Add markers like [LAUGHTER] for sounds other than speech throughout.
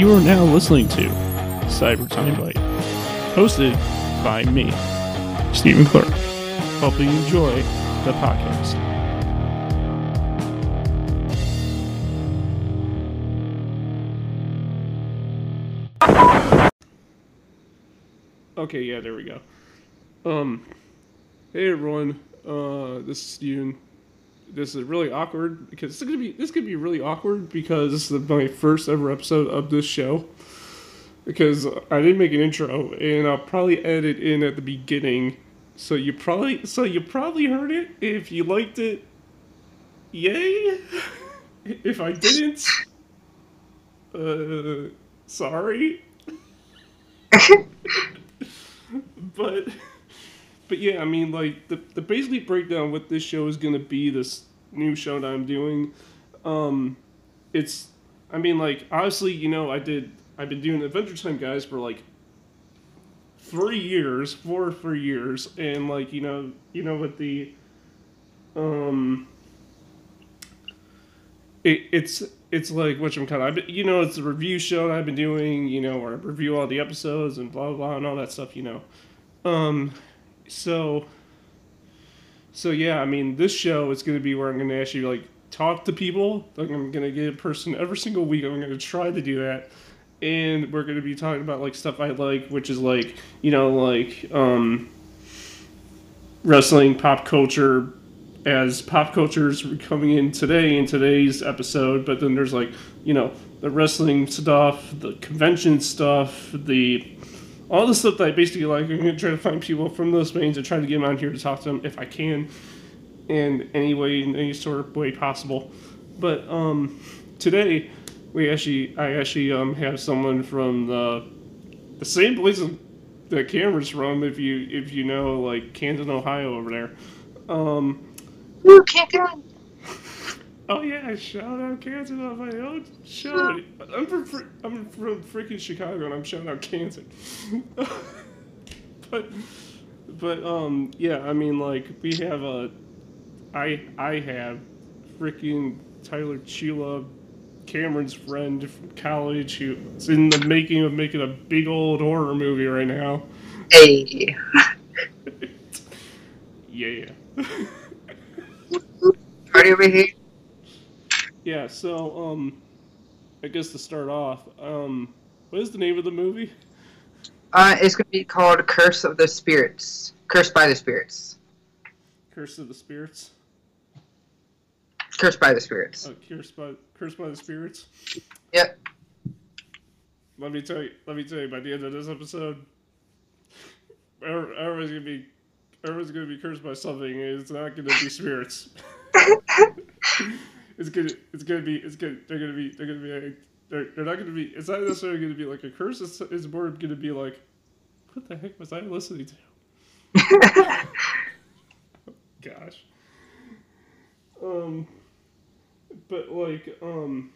You are now listening to Cyber Time Bite, hosted by me, Stephen Clark. Hope you enjoy the podcast. Okay, yeah, there we go. Um, hey everyone, uh, this is Steven. This is really awkward because this is gonna be this could be really awkward because this is my first ever episode of this show. Because I didn't make an intro, and I'll probably edit in at the beginning, so you probably so you probably heard it. If you liked it, yay! [LAUGHS] if I didn't, uh, sorry. [LAUGHS] but but yeah, I mean, like the the basically breakdown what this show is gonna be. This new show that I'm doing, um, it's I mean, like obviously, you know, I did I've been doing Adventure Time guys for like three years, four or three years, and like you know, you know, with the um. It, it's it's like which I'm kind of you know it's a review show that I've been doing you know where I review all the episodes and blah blah, blah and all that stuff you know, um, so so yeah I mean this show is going to be where I'm going to actually like talk to people. Like I'm going to get a person every single week I'm going to try to do that. And we're going to be talking about like stuff I like which is like you know like um wrestling pop culture as pop culture is coming in today in today's episode, but then there's like you know the wrestling stuff, the convention stuff, the all the stuff that I basically like. I'm gonna try to find people from those veins and try to get them on here to talk to them if I can, in any way, in any sort of way possible. But um, today we actually, I actually um, have someone from the the same place that Cameron's from. If you if you know like Canton, Ohio, over there. Um, Woo, Canton. Oh yeah, I shout out Canton on my own show. I'm from fr- I'm from freaking Chicago and I'm shouting out Canton. [LAUGHS] but but um yeah, I mean like we have a I I have freaking Tyler Chila, Cameron's friend from college who's in the making of making a big old horror movie right now. Hey. [LAUGHS] Yeah. Party over here. Yeah, so um I guess to start off, um what is the name of the movie? Uh, it's gonna be called Curse of the Spirits. Cursed by the Spirits. Curse of the Spirits. Cursed by the Spirits. Oh, Cursed by Cursed by the Spirits. Yep. Let me tell you. Let me tell you. By the end of this episode, everyone's gonna be everyone's gonna be cursed by something. It's not gonna be spirits. [LAUGHS] it's gonna. It's gonna be. It's gonna. They're gonna be. They're gonna be. They're, they're not gonna be. It's not necessarily gonna be like a curse. It's, it's more gonna be like, what the heck was I listening to? [LAUGHS] Gosh. Um, but like, um,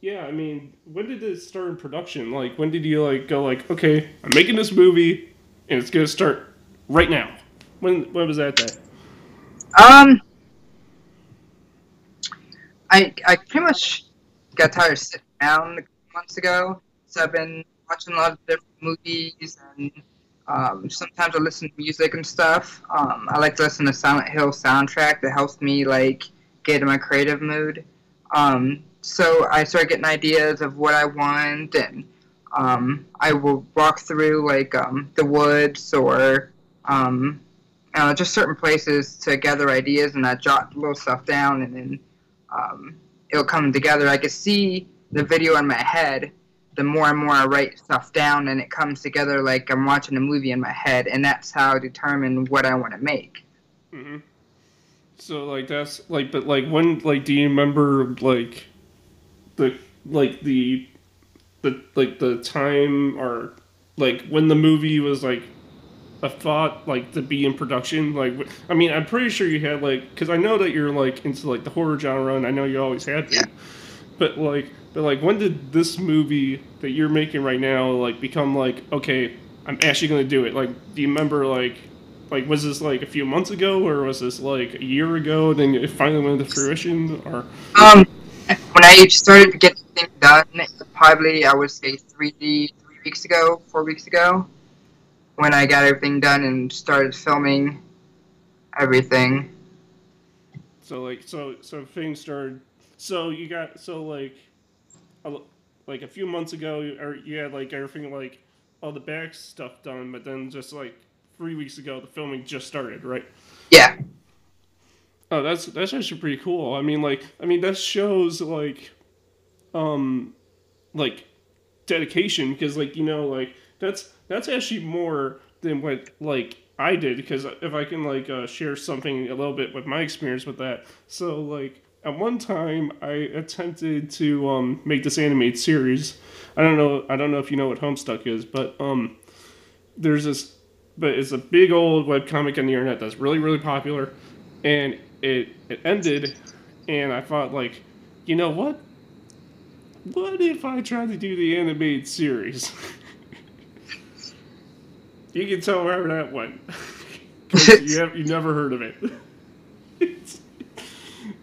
yeah. I mean, when did it start in production? Like, when did you like go like, okay, I'm making this movie, and it's gonna start right now. When when was that day? Um, I I pretty much got tired of sitting down months ago, so I've been watching a lot of different movies and um, sometimes I listen to music and stuff. Um, I like to listen to Silent Hill soundtrack that helps me like get in my creative mood. Um, so I started getting ideas of what I want, and um, I will walk through like um, the woods or um, uh, just certain places to gather ideas, and I jot little stuff down, and then um, it'll come together. I can see the video in my head. The more and more I write stuff down, and it comes together like I'm watching a movie in my head, and that's how I determine what I want to make. hmm So like that's like, but like when like do you remember like the like the the like the time or like when the movie was like a thought like to be in production like i mean i'm pretty sure you had like because i know that you're like into like the horror genre and i know you always had been. But like but like when did this movie that you're making right now like become like okay i'm actually gonna do it? Like do you remember like like was this like a few months ago or was this like a year ago And then it finally went into fruition or? Um, when I started to get things done, probably I would say three three weeks ago, four weeks ago, when I got everything done and started filming everything. So like so so things started. So you got so like, a, like a few months ago, or you had like everything like all the back stuff done, but then just like three weeks ago, the filming just started, right? Yeah. Oh, that's that's actually pretty cool. I mean, like, I mean, that shows like, um, like dedication because, like, you know, like that's that's actually more than what like I did because if I can like uh, share something a little bit with my experience with that. So like at one time I attempted to um, make this animated series. I don't know I don't know if you know what Homestuck is, but um, there's this but it's a big old web comic on the internet that's really really popular, and it it ended, and I thought like, you know what? What if I tried to do the animated series? [LAUGHS] you can tell where that went. [LAUGHS] [LAUGHS] you have you never heard of it. [LAUGHS]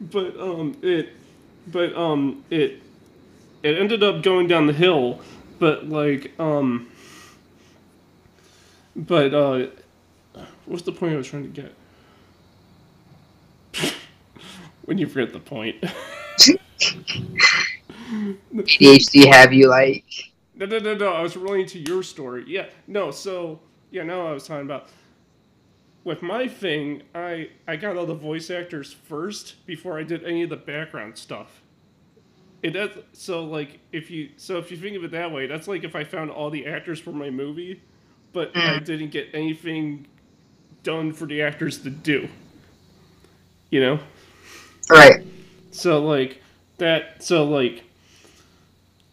but um it but um it it ended up going down the hill, but like um but uh what's the point I was trying to get? when you forget the point. ADHD have you like No no no no, I was relating to your story. Yeah, no, so yeah, no I was talking about with my thing, I I got all the voice actors first before I did any of the background stuff. It does so like if you so if you think of it that way, that's like if I found all the actors for my movie, but I mm. didn't get anything done for the actors to do. You know? right? So like that so like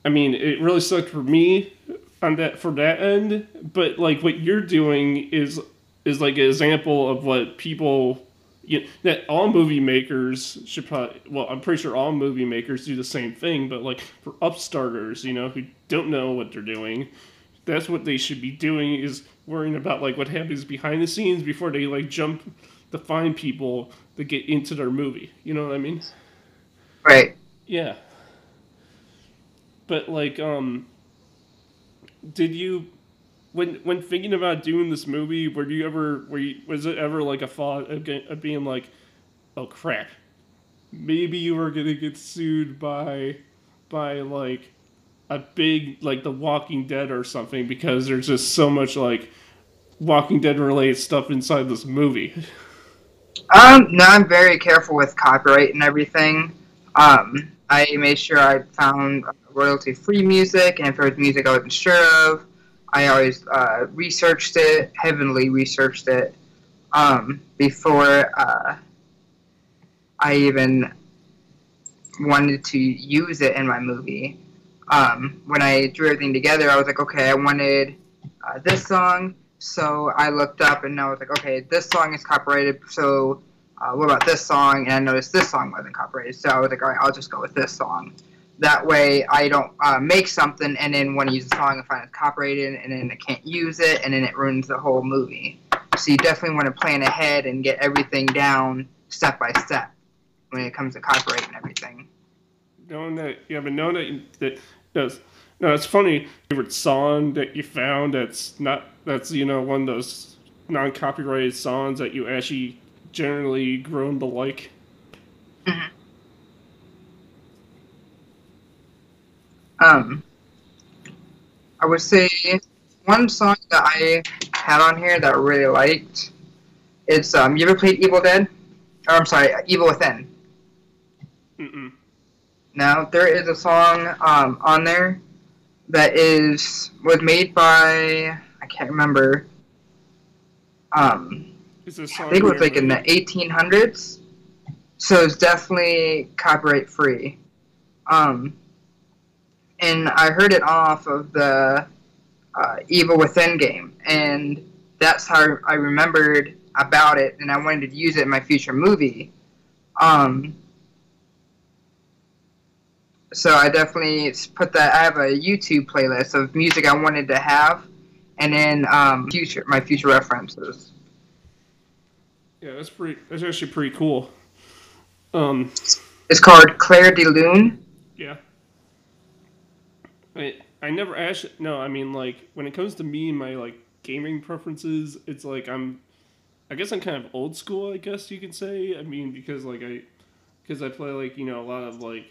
I mean, it really sucked for me on that for that end, but like what you're doing is is like an example of what people you know, that all movie makers should probably well i'm pretty sure all movie makers do the same thing but like for upstarters you know who don't know what they're doing that's what they should be doing is worrying about like what happens behind the scenes before they like jump to find people to get into their movie. You know what i mean? Right. yeah. But like um did you when when thinking about doing this movie, were you ever were you, was it ever like a thought of, of being like, oh crap, maybe you were gonna get sued by by like a big like The Walking Dead or something because there's just so much like Walking Dead related stuff inside this movie. Um, no, I'm very careful with copyright and everything. Um, I made sure I found royalty free music, and if there was music I wasn't sure of, I always uh, researched it, heavily researched it, um, before uh, I even wanted to use it in my movie. Um, when I drew everything together, I was like, okay, I wanted uh, this song, so I looked up and I was like, okay, this song is copyrighted, so uh, what about this song? And I noticed this song wasn't copyrighted, so I was like, all right, I'll just go with this song. That way, I don't uh, make something and then want to use the song and find it's copyrighted, and then I can't use it, and then it ruins the whole movie. So you definitely want to plan ahead and get everything down step by step when it comes to copyright and everything. Knowing that, yeah, but knowing that that does. No, it's funny. Favorite song that you found that's not that's you know one of those non-copyrighted songs that you actually generally grown to like. Um, I would say one song that I had on here that I really liked. It's um, you ever played Evil Dead? Or I'm sorry, Evil Within. Mm-mm. Now there is a song um, on there that is was made by I can't remember. Um, song I think it was like in the 1800s, so it's definitely copyright free. Um, and I heard it off of the uh, Evil Within game, and that's how I remembered about it, and I wanted to use it in my future movie. Um, so I definitely put that. I have a YouTube playlist of music I wanted to have, and then um, future my future references. Yeah, that's pretty. That's actually pretty cool. Um, It's called Clair de Lune. I I never actually no. I mean, like when it comes to me and my like gaming preferences, it's like I'm. I guess I'm kind of old school. I guess you could say. I mean, because like I, because I play like you know a lot of like.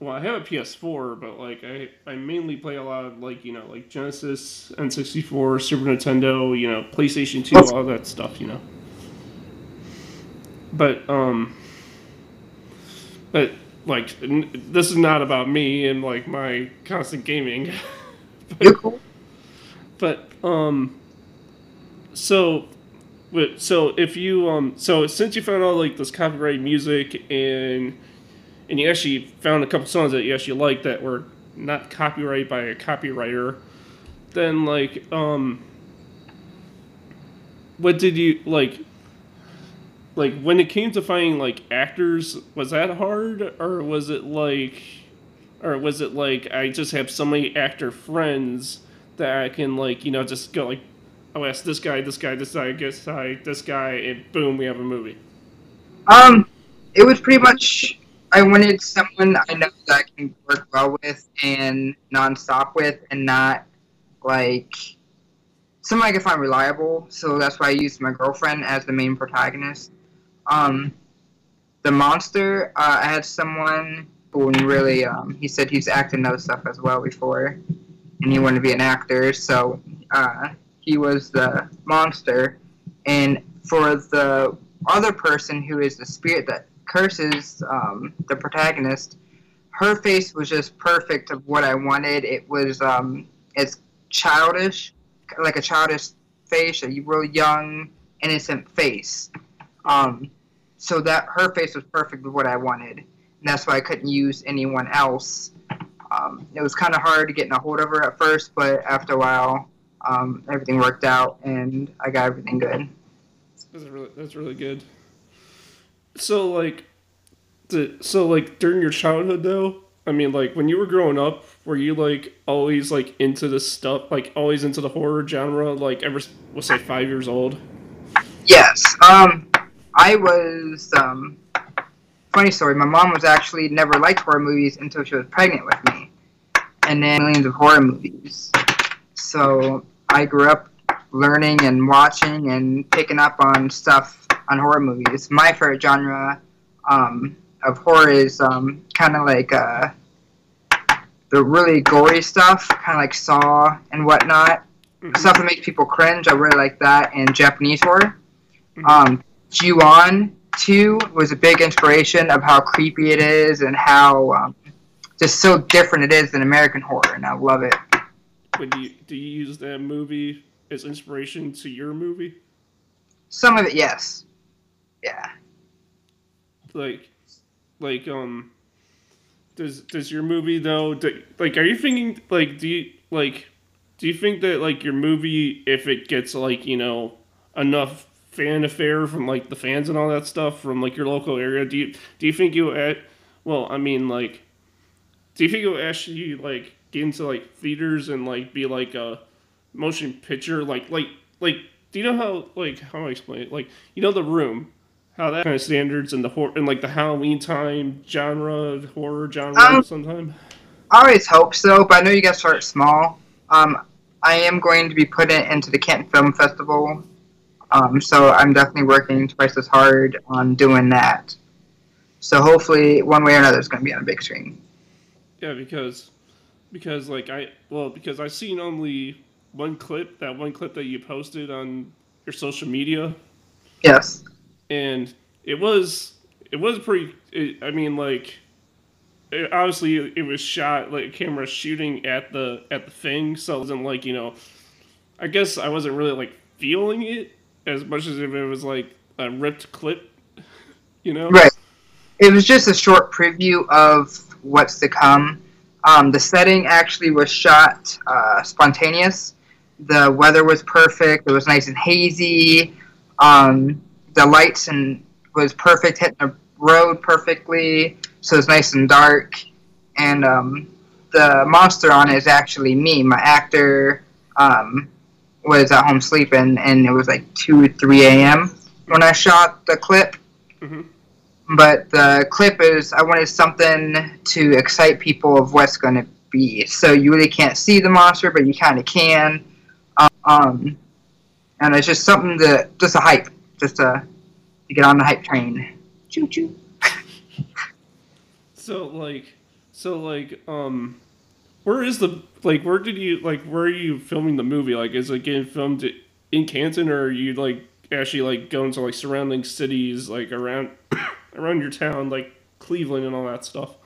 Well, I have a PS4, but like I, I mainly play a lot of like you know like Genesis, N64, Super Nintendo, you know PlayStation Two, all that stuff, you know. But um. But like n- this is not about me and like my constant gaming. [LAUGHS] You're cool. But um, so, but so if you um, so since you found all like this copyright music and and you actually found a couple songs that you actually liked that were not copyright by a copywriter, then like um, what did you like? Like when it came to finding like actors, was that hard or was it like, or was it like I just have so many actor friends that I can like you know just go like, oh ask this guy, this guy, this guy, this guy, this guy, and boom, we have a movie. Um, it was pretty much. I wanted someone I know that I can work well with and nonstop with, and not like someone I can find reliable. So that's why I used my girlfriend as the main protagonist. Um, the monster, uh, I had someone who really. Um, he said he's acted other stuff as well before, and he wanted to be an actor. So uh, he was the monster, and for the other person who is the spirit that curses um, the protagonist, her face was just perfect of what I wanted. It was um, it's childish, like a childish face, a real young, innocent face. Um, so that her face was perfect with what I wanted, and that's why I couldn't use anyone else. Um, it was kind of hard to get in a hold of her at first, but after a while, um, everything worked out, and I got everything good. That's really that's really good. So like, the so like during your childhood though, I mean like when you were growing up, were you like always like into this stuff, like always into the horror genre, like ever we'll say five years old? Yes. Um, I was. Um, funny story. My mom was actually never liked horror movies until she was pregnant with me, and then millions of horror movies. So I grew up learning and watching and picking up on stuff on horror movies. My favorite genre um, of horror is um, kind of like uh, the really gory stuff, kind of like Saw and whatnot. Mhm. Stuff that makes people cringe. I really like that. And Japanese horror. Mhm. Um, Ju-on 2 was a big inspiration of how creepy it is and how um, just so different it is than American horror, and I love it. Would you do you use that movie as inspiration to your movie? Some of it, yes. Yeah. Like, like um, does does your movie though? Do, like, are you thinking like do you like do you think that like your movie if it gets like you know enough fan affair from like the fans and all that stuff from like your local area. Do you do you think you at well i mean like do you think you'll actually like get into like theaters and like be like a motion picture? Like like like do you know how like how do i explain it? Like you know the room how that kind of standards in the horror in like the halloween time genre horror genre Um, sometime? I always hope so, but I know you guys start small. Um, I am going to be put it into the Canton Film Festival, um, so I'm definitely working twice as hard on doing that. So hopefully, one way or another, it's going to be on a big screen. Yeah, because because like I well because I've seen only one clip that one clip that you posted on your social media Yes. and it was it was pretty it, I mean like it, obviously it, was shot like camera shooting at the at the thing so it wasn't like you know I guess I wasn't really like feeling it as much as if it was like a ripped clip [LAUGHS] you know Right. It was just a short preview of what's to come. Um, the setting actually was shot uh, spontaneous. The weather was perfect. It was nice and hazy. Um, the lights and was perfect, hitting the road perfectly. So it's nice and dark. And um, the monster on it is actually me. My actor um, was at home sleeping, and it was like two or three a.m. when I shot the clip hmm but the clip is I wanted something to excite people of what's going to be. So you really can't see the monster, but you kind of can. Um, and it's just something to just a hype, just to, to get on the hype train. Choo choo. [LAUGHS] So like, so like, um, where is the like? Where did you like? Where are you filming the movie? Like, is it getting filmed in Canton, or are you like actually like going to like surrounding cities like around [COUGHS] around your town, like Cleveland and all that stuff?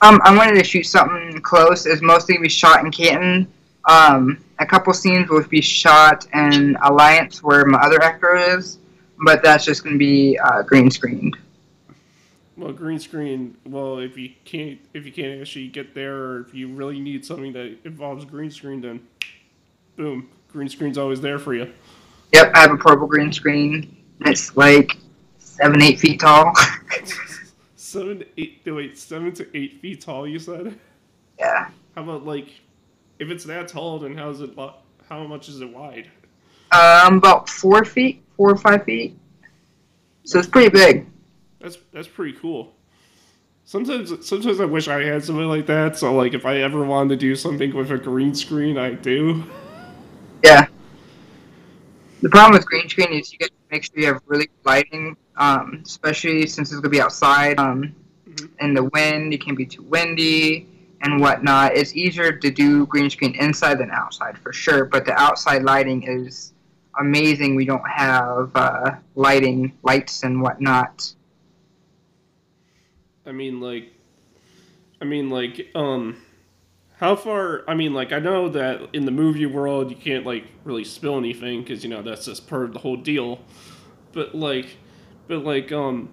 Um, I wanted to shoot something close. It's mostly be shot in Canton. Um, a couple scenes will be shot in Alliance, where my other actor is, but that's just going to be uh, green screened. Well, green screen. Well, if you can't, if you can't actually get there, or if you really need something that involves green screen, then boom, green screen's always there for you. Yep, I have a purple green screen. It's like seven, eight feet tall. [LAUGHS] seven, to eight. Wait, seven to eight feet tall. You said. Yeah. How about like, if it's that tall, then how's it? How much is it wide? Um, about four feet, four or five feet. So it's pretty big. That's that's pretty cool. Sometimes sometimes I wish I had something like that. So like if I ever wanted to do something with a green screen, I do. Yeah. The problem with green screen is you got to make sure you have really good lighting, um, especially since it's gonna be outside. Um, mm-hmm. and the wind, it can be too windy and whatnot. It's easier to do green screen inside than outside for sure, but the outside lighting is amazing. We don't have uh, lighting, lights, and whatnot I mean, like, I mean, like, um, how far? I mean, like, I know that in the movie world you can't like really spill anything because you know that's just part of the whole deal. But like, but like, um,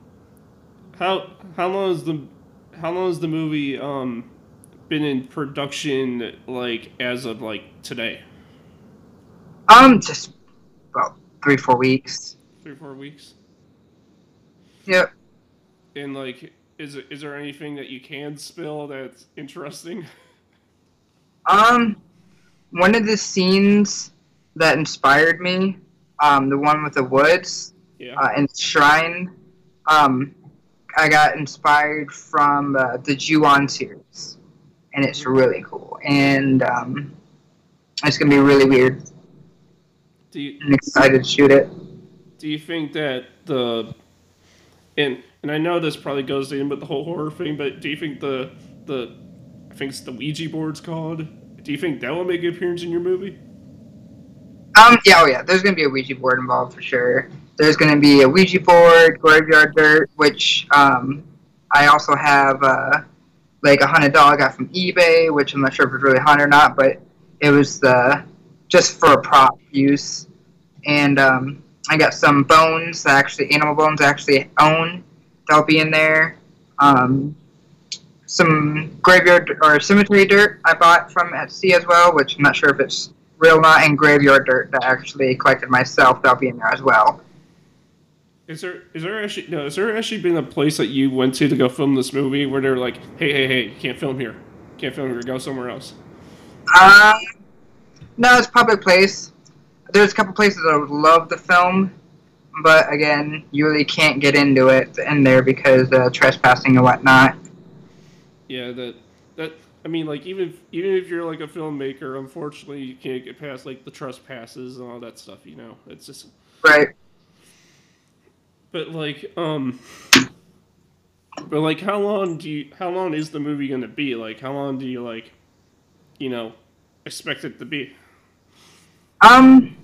how how long is the how long has the movie um been in production like as of like today? Um, just about three four weeks. Three four weeks. Yep. And like, is is there anything that you can spill that's interesting? Um, one of the scenes that inspired me, um, the one with the woods, yeah, uh, and shrine, um, I got inspired from uh, the Ju-On series, and it's mm-hmm. really cool, and um, it's gonna be really weird. Do you, I'm excited to shoot it. Do you think that the and and I know this probably goes in with the whole horror thing, but do you think the the I think it's the Ouija board's called? Do you think that will make an appearance in your movie? Um, yeah, oh yeah, there's gonna be a Ouija board involved for sure. There's gonna be a Ouija board, graveyard dirt, which um, I also have uh, like a haunted doll I got from eBay, which I'm not sure if it's really haunted or not, but it was the just for a prop use. And um, I got some bones actually animal bones I actually own that'll be in there. Um, some graveyard or cemetery dirt I bought from Etsy as well, which I'm not sure if it's real or not, and graveyard dirt that I actually collected myself that'll be in there as well. Is there is there actually no is there actually been a place that you went to to go film this movie where they're like, hey hey hey, you can't film here, can't film here, go somewhere else? Um, no, it's a public place. There's a couple places I would love to film, but again, you really can't get into it in there because uh, trespassing and whatnot. Yeah, that that I mean, like even if, even if you're like a filmmaker, unfortunately, you can't get past like the trespasses and all that stuff. You know, it's just right. But like, um, but like, how long do you? How long is the movie gonna be? Like, how long do you like, you know, expect it to be? Um,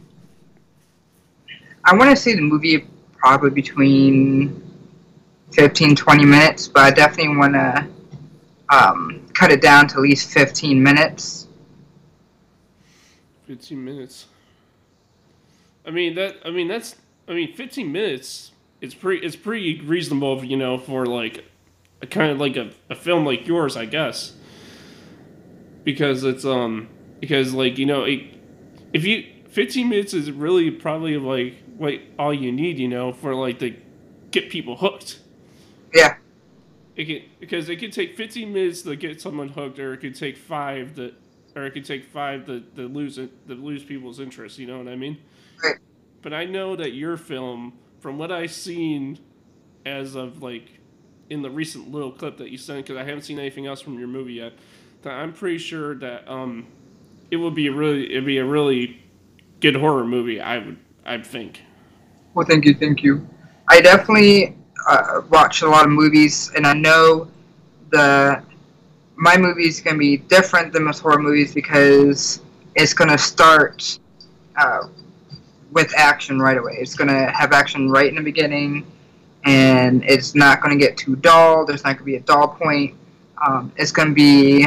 I want to see the movie probably between 15, 20 minutes, but I definitely want to um, cut it down to at least 15 minutes. 15 minutes. I mean that. I mean that's. I mean 15 minutes. It's pretty. It's pretty reasonable, you know, for like a kind of like a, a film like yours, I guess. Because it's um because like you know it, if you 15 minutes is really probably like like all you need, you know, for like to get people hooked. Yeah. It can because it could take 15 minutes to get someone hooked, or it could take five to, or it could take five to, to lose it, to lose people's interest. You know what I mean? Right. But I know that your film, from what I've seen, as of like in the recent little clip that you sent, because I haven't seen anything else from your movie yet, that I'm pretty sure that um, it would be a really it'd be a really good horror movie. I would I think. Well, thank you, thank you. I definitely uh, watch a lot of movies, and I know the my movies can be different than most horror movies because it's gonna start uh, with action right away. It's gonna have action right in the beginning, and it's not gonna get too dull. There's not gonna be a dull point. Um, it's gonna be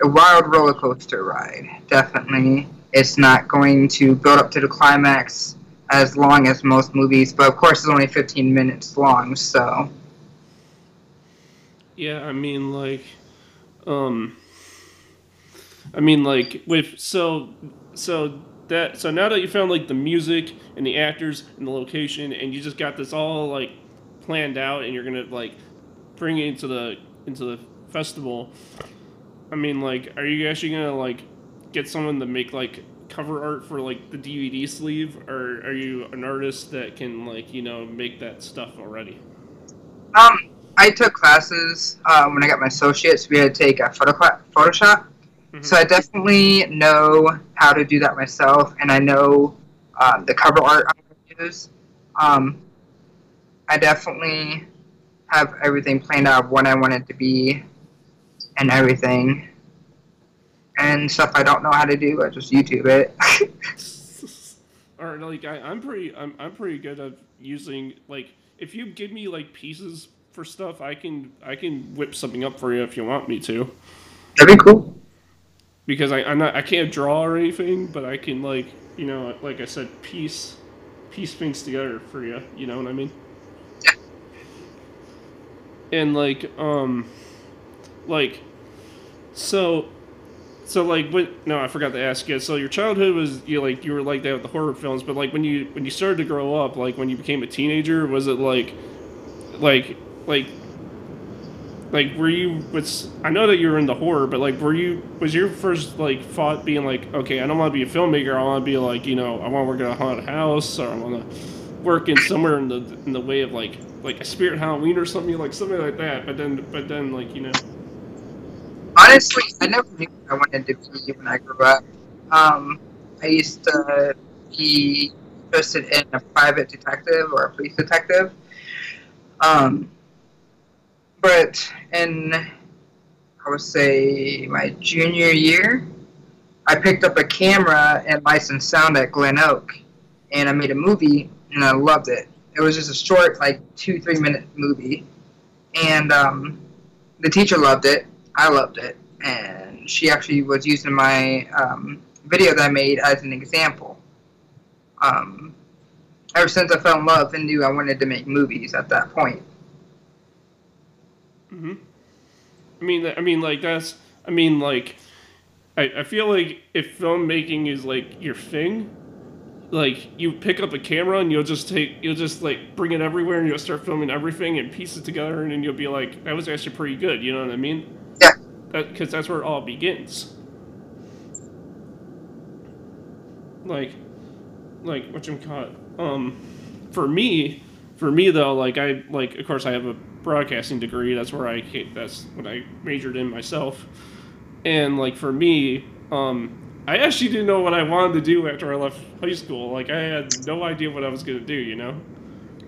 a wild roller coaster ride, definitely. It's not going to build up to the climax as long as most movies, but of course it's only 15 minutes long, so. Yeah, I mean, like, um, I mean, like, with so, so that, so now that you found like the music and the actors and the location, and you just got this all like planned out, and you're gonna like bring it into the into the festival. I mean, like, are you actually gonna like get someone to make like cover art for like the DVD sleeve, or are you an artist that can like you know make that stuff already? Um, I took classes uh, when I got my associates. We had to take a photo Photoshop, Mhm. so I definitely know how to do that myself, and I know um, the cover art I'm going to use. Um, I definitely have everything planned out of what I want it to be, and everything. And stuff I don't know how to do, I just YouTube it. [LAUGHS] or like I, I'm pretty I'm, I'm pretty good at using like if you give me like pieces for stuff I can I can whip something up for you if you want me to That'd be cool. because I, I'm not I can't draw or anything but I can like you know like I said piece piece things together for you you know what I mean Yeah. and like um like so so like when no I forgot to ask you. So your childhood was you like you were like that with the horror films but like when you when you started to grow up like when you became a teenager was it like like like like were you was I know that you were into horror but like were you was your first like thought being like okay I don't want to be a filmmaker I want to be like you know I want to work at a haunted house or I want to work in somewhere in the in the way of like like a spirit Halloween or something like something like that but then but then like you know Honestly, I never knew I wanted to be when I grew up. Um, I used to be interested in a private detective or a police detective. Um, but in, I would say, my junior year, I picked up a camera and licensed sound at GlenOak, and I made a movie, and I loved it. It was just a short, like two, three minute movie, and um, the teacher loved it. I loved it, and she actually was using my um, video that I made as an example. Um, ever since I fell in love and knew I wanted to make movies at that point. hmm I mean, I mean, like that's. I mean, like, I, I feel like if filmmaking is like your thing, like you pick up a camera and you'll just take, you'll just like bring it everywhere and you'll start filming everything and piece it together and then you'll be like, that was actually pretty good. You know what I mean? Because that's where it all begins. Like, like what you call? Um, for me, for me though, like I like, of course, I have a broadcasting degree. That's where I that's what I majored in myself. And like for me, um, I actually didn't know what I wanted to do after I left high school. Like I had no idea what I was gonna do, you know.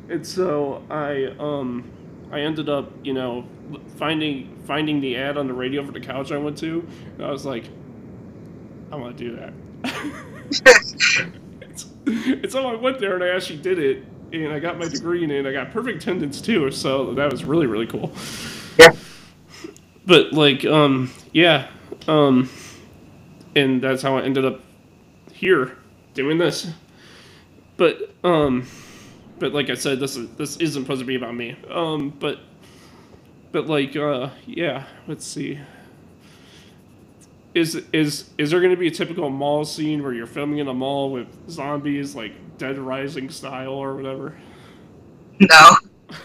And so I um, I ended up, you know, finding finding the ad on the radio for the college I went to. And I was like, I want to do that. [LAUGHS] [LAUGHS] And so I went there and I actually did it, and I got my degree in it. and I got perfect attendance too, so that was really really cool. Yeah. But like, um, yeah, um, and that's how I ended up here doing this. But um, but like I said, this is this isn't supposed to be about me. Um, but but like uh, yeah, let's see. Is is is there going to be a typical mall scene where you're filming in a mall with zombies like Dead Rising style or whatever? No. [LAUGHS]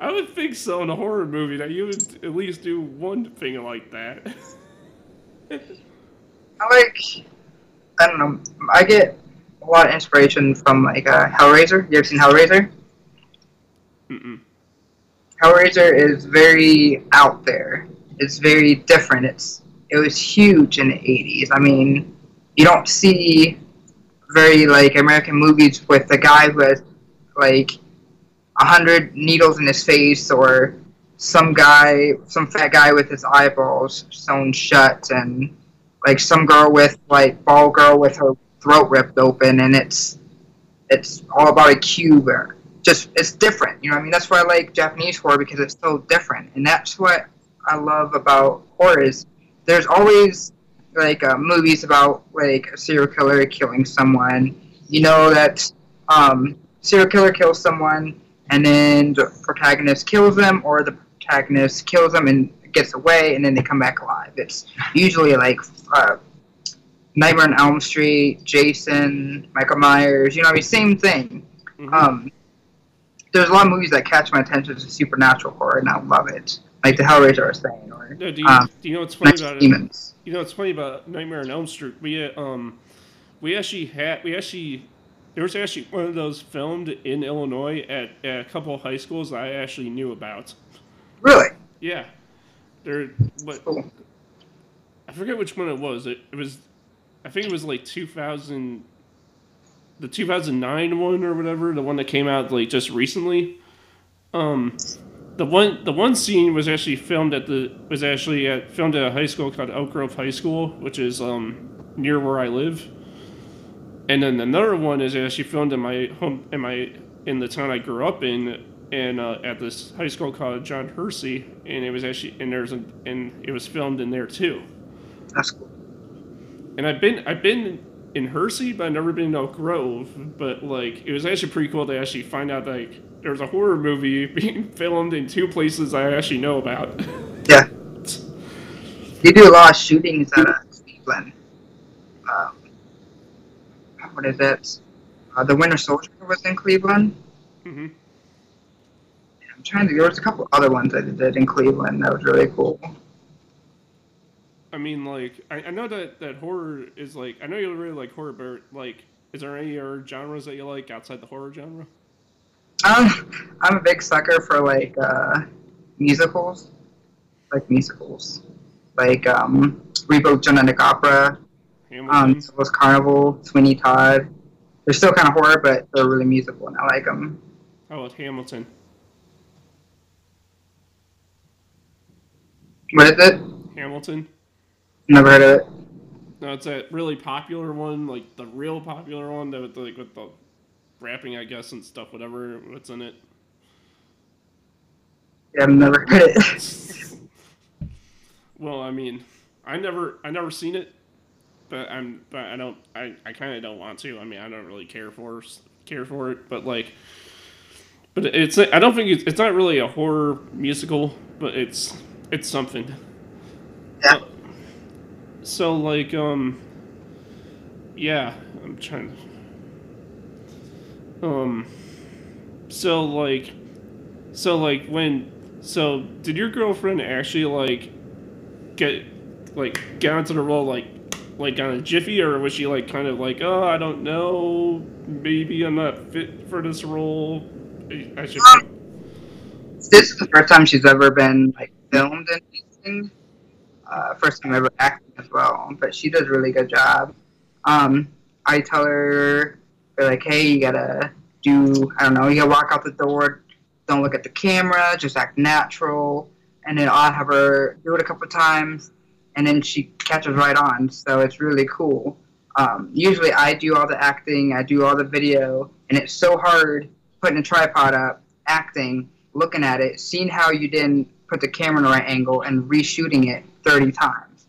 I would think so in a horror movie that you would at least do one thing like that. I [LAUGHS] like, I don't know, I get a lot of inspiration from like uh, Hellraiser. You ever seen Hellraiser? Mm-mm. Hellraiser is very out there. It's very different. It's it was huge in the '80s. I mean, you don't see very like American movies with a guy who has like a hundred needles in his face or some guy, some fat guy with his eyeballs sewn shut, and like some girl with like ball girl with her throat ripped open, and it's it's all about a cube. Or just it's different, you know. I mean, that's why I like Japanese horror because it's so different, and that's what I love about horror is there's always like uh, movies about like a serial killer killing someone. You know that um, serial killer kills someone, and then the protagonist kills them, or the protagonist kills them and gets away, and then they come back alive. It's usually like uh, Nightmare on Elm Street, Jason, Michael Myers. You know, I mean, same thing. Mm-hmm. Um, there's a lot of movies that catch my attention as supernatural horror, and I love it. Like the Hellraiser I was saying, or no, do, you, um, do you know what's funny about demons. it? You know what's funny about Nightmare on Elm Street? We um, we actually had we actually there was actually one of those filmed in Illinois at, at a couple of high schools I actually knew about. Really? Yeah. There, but. I forget which one it was. It, it was, I think it was like 2000, the 2009 one or whatever, the one that came out like just recently. Um, the one the one scene was actually filmed at the was actually at filmed at a high school called Oak Grove High School, which is um, near where I live. And then another one is actually filmed in my home in my in the town I grew up in, and uh, at this high school called John Hersey, and it was actually and there's a, and it was filmed in there too. That's cool. And I've been I've been in Hersey, but I've never been in Oak Grove. But like, it was actually pretty cool to actually find out like there was a horror movie [LAUGHS] being filmed in two places I actually know about. [LAUGHS] Yeah. They do a lot of shootings at uh, Cleveland. Um, what is it? Uh, the Winter Soldier was in Cleveland. Mm-hmm. I'm trying to. There was a couple other ones I did in Cleveland that was really cool. I mean, like, I, I know that, that horror is like, I know you really like horror, but like, is there any other genres that you like outside the horror genre? Um, I'm a big sucker for like uh, musicals, like musicals, like um, Repo Genetic Opera, um, was Carnival, Sweeney Todd. They're still kind of horror, but they're really musical, and I like them. How about Hamilton? What is it? Hamilton. Never heard of it. No, it's a really popular one, like the real popular one that with the, like with the rapping, I guess, and stuff, whatever what's in it. Yeah, I've never heard it. [LAUGHS] well, I mean, I never, I never seen it, but I'm, but I don't, I, I kind of don't want to. I mean, I don't really care for care for it, but like, but it's, I don't think it's, it's not really a horror musical, but it's, it's something. Yeah. So like um yeah, I'm trying to um so like so like when so did your girlfriend actually like get like get onto the role like like on a jiffy or was she like kind of like oh I don't know maybe I'm not fit for this role I should um, this is the first time she's ever been like filmed in anything uh, first time ever acting as well, but she does a really good job. Um, I tell her, like, hey, you gotta do, I don't know, you gotta walk out the door, don't look at the camera, just act natural. And then I'll have her do it a couple times, and then she catches right on. So it's really cool. Um, usually I do all the acting, I do all the video, and it's so hard putting a tripod up, acting, looking at it, seeing how you didn't put the camera in the right angle, and reshooting it 30 times.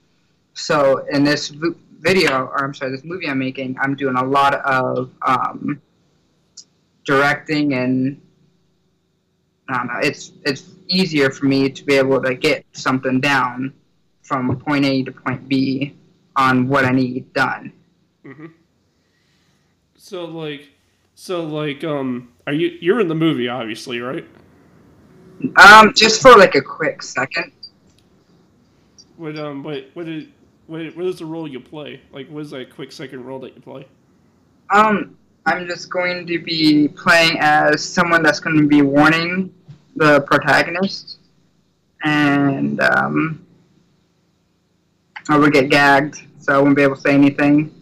So in this video, or I'm sorry, this movie I'm making, I'm doing a lot of um, directing and I don't know. It's it's easier for me to be able to get something down from point A to point B on what I need done. Mm-hmm. So like, so like, um, are you you're in the movie, obviously, right? Um, just for like a quick second. What um what what is what, what is the role you play? Like what is that quick second role that you play? Um, I'm just going to be playing as someone that's going to be warning the protagonist, and um, I would get gagged, so I wouldn't be able to say anything.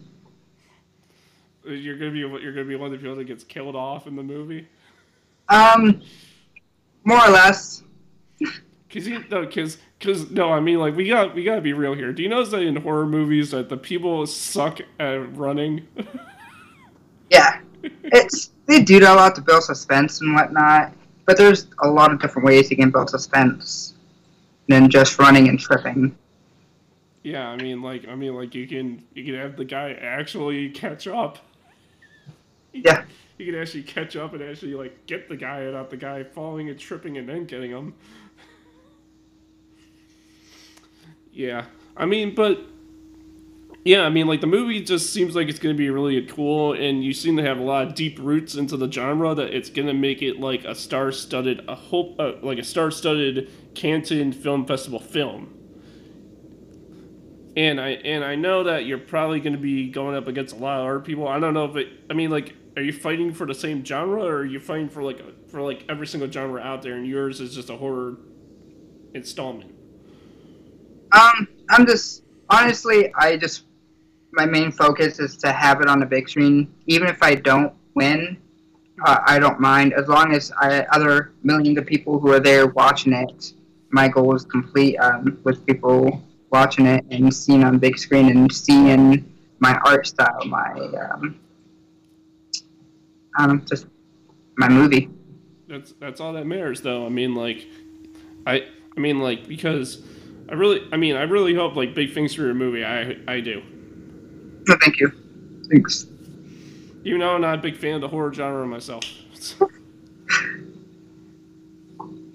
You're gonna be you're gonna be one of the people that gets killed off in the movie. Um, more or less. Cause you no, cause, cause no, I mean like we got we gotta be real here. Do you notice that in horror movies that the people suck at running? [LAUGHS] yeah, it's they do that a lot to build suspense and whatnot. But there's a lot of different ways you can build suspense than just running and tripping. Yeah, I mean like I mean like you can you can have the guy actually catch up. Yeah. You can actually catch up and actually like get the guy and not the guy falling and tripping and then getting him. Yeah, I mean, but yeah, I mean, like the movie just seems like it's going to be really cool, and you seem to have a lot of deep roots into the genre that it's going to make it like a star-studded, a whole, uh, like a star-studded Canton Film Festival film. And I and I know that you're probably going to be going up against a lot of other people. I don't know if it. I mean, like, are you fighting for the same genre, or are you fighting for like for like every single genre out there, and yours is just a horror installment? Um, I'm just honestly, I just my main focus is to have it on the big screen. Even if I don't win, uh, I don't mind as long as I other millions of people who are there watching it. My goal is complete um, with people watching it and seeing on big screen and seeing my art style, my um, um, just my movie. That's that's all that matters, though. I mean, like, I I mean, like, because I really, I mean, I really hope like big things for your movie. I I do. No, thank you. Thanks. Even though I'm not a big fan of the horror genre myself. [LAUGHS]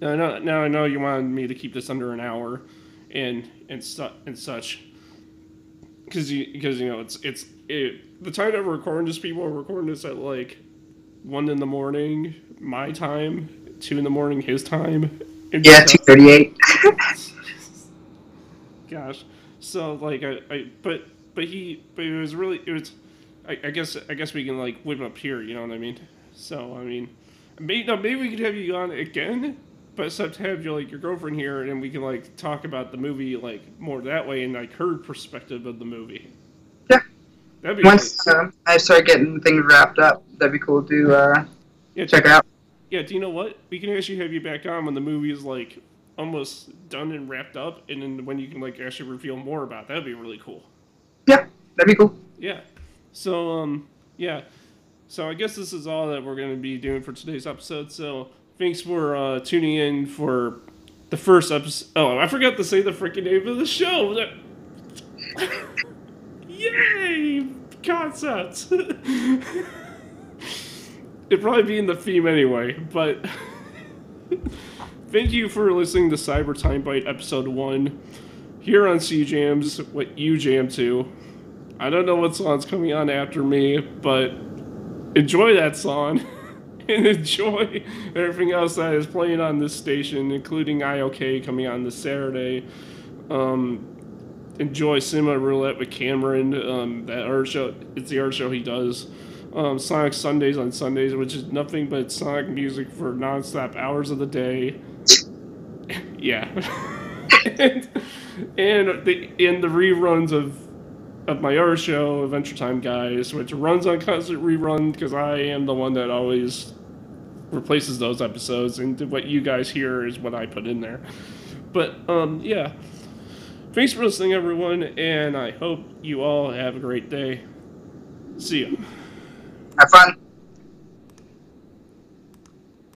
now, I know, now I know you wanted me to keep this under an hour, and and su- and such. Because you because you know it's it's it, the time that we're recording this, people are recording this at like one in the morning, my time, two in the morning, his time. Yeah, two thirty-eight. [LAUGHS] Gosh, so like I, I but but he but it was really it was. I, I guess I guess we can like whip up here. You know what I mean? So I mean, maybe no, maybe we could have you on again, but except have your like your girlfriend here, and we can like talk about the movie like more that way and like her perspective of the movie. Yeah. That'd be cool. Once nice. uh, I start getting things wrapped up, that'd be cool to uh, yeah, check out. Yeah, do you know what? We can actually have you back on when the movie is like almost done and wrapped up, and then when you can like actually reveal more about. That'd be really cool. Yeah, that'd be cool. Yeah. So um yeah. So I guess this is all that we're going to be doing for today's episode. So thanks for uh, tuning in for the first episode. Oh, I forgot to say the freaking name of the show. [LAUGHS] Yay! Concept. [LAUGHS] It'd probably be in the theme anyway, but [LAUGHS] thank you for listening to Cyber Time Bite episode one here on C Jams. What you jam to. I don't know what song's coming on after me, but enjoy that song [LAUGHS] and enjoy [LAUGHS] everything else that is playing on this station, including IOK coming on this Saturday. Um, enjoy Cinema Roulette with Cameron. Um, that art show, it's the art show he does. Um, Sonic Sundays on Sundays, which is nothing but Sonic music for nonstop hours of the day. [LAUGHS] yeah, and and the and the reruns of of my other show, Adventure Time Guys, which runs on constant rerun because I am the one that always replaces those episodes, and what you guys hear is what I put in there. But um, yeah, thanks for listening, everyone, and I hope you all have a great day. See ya. Have fun.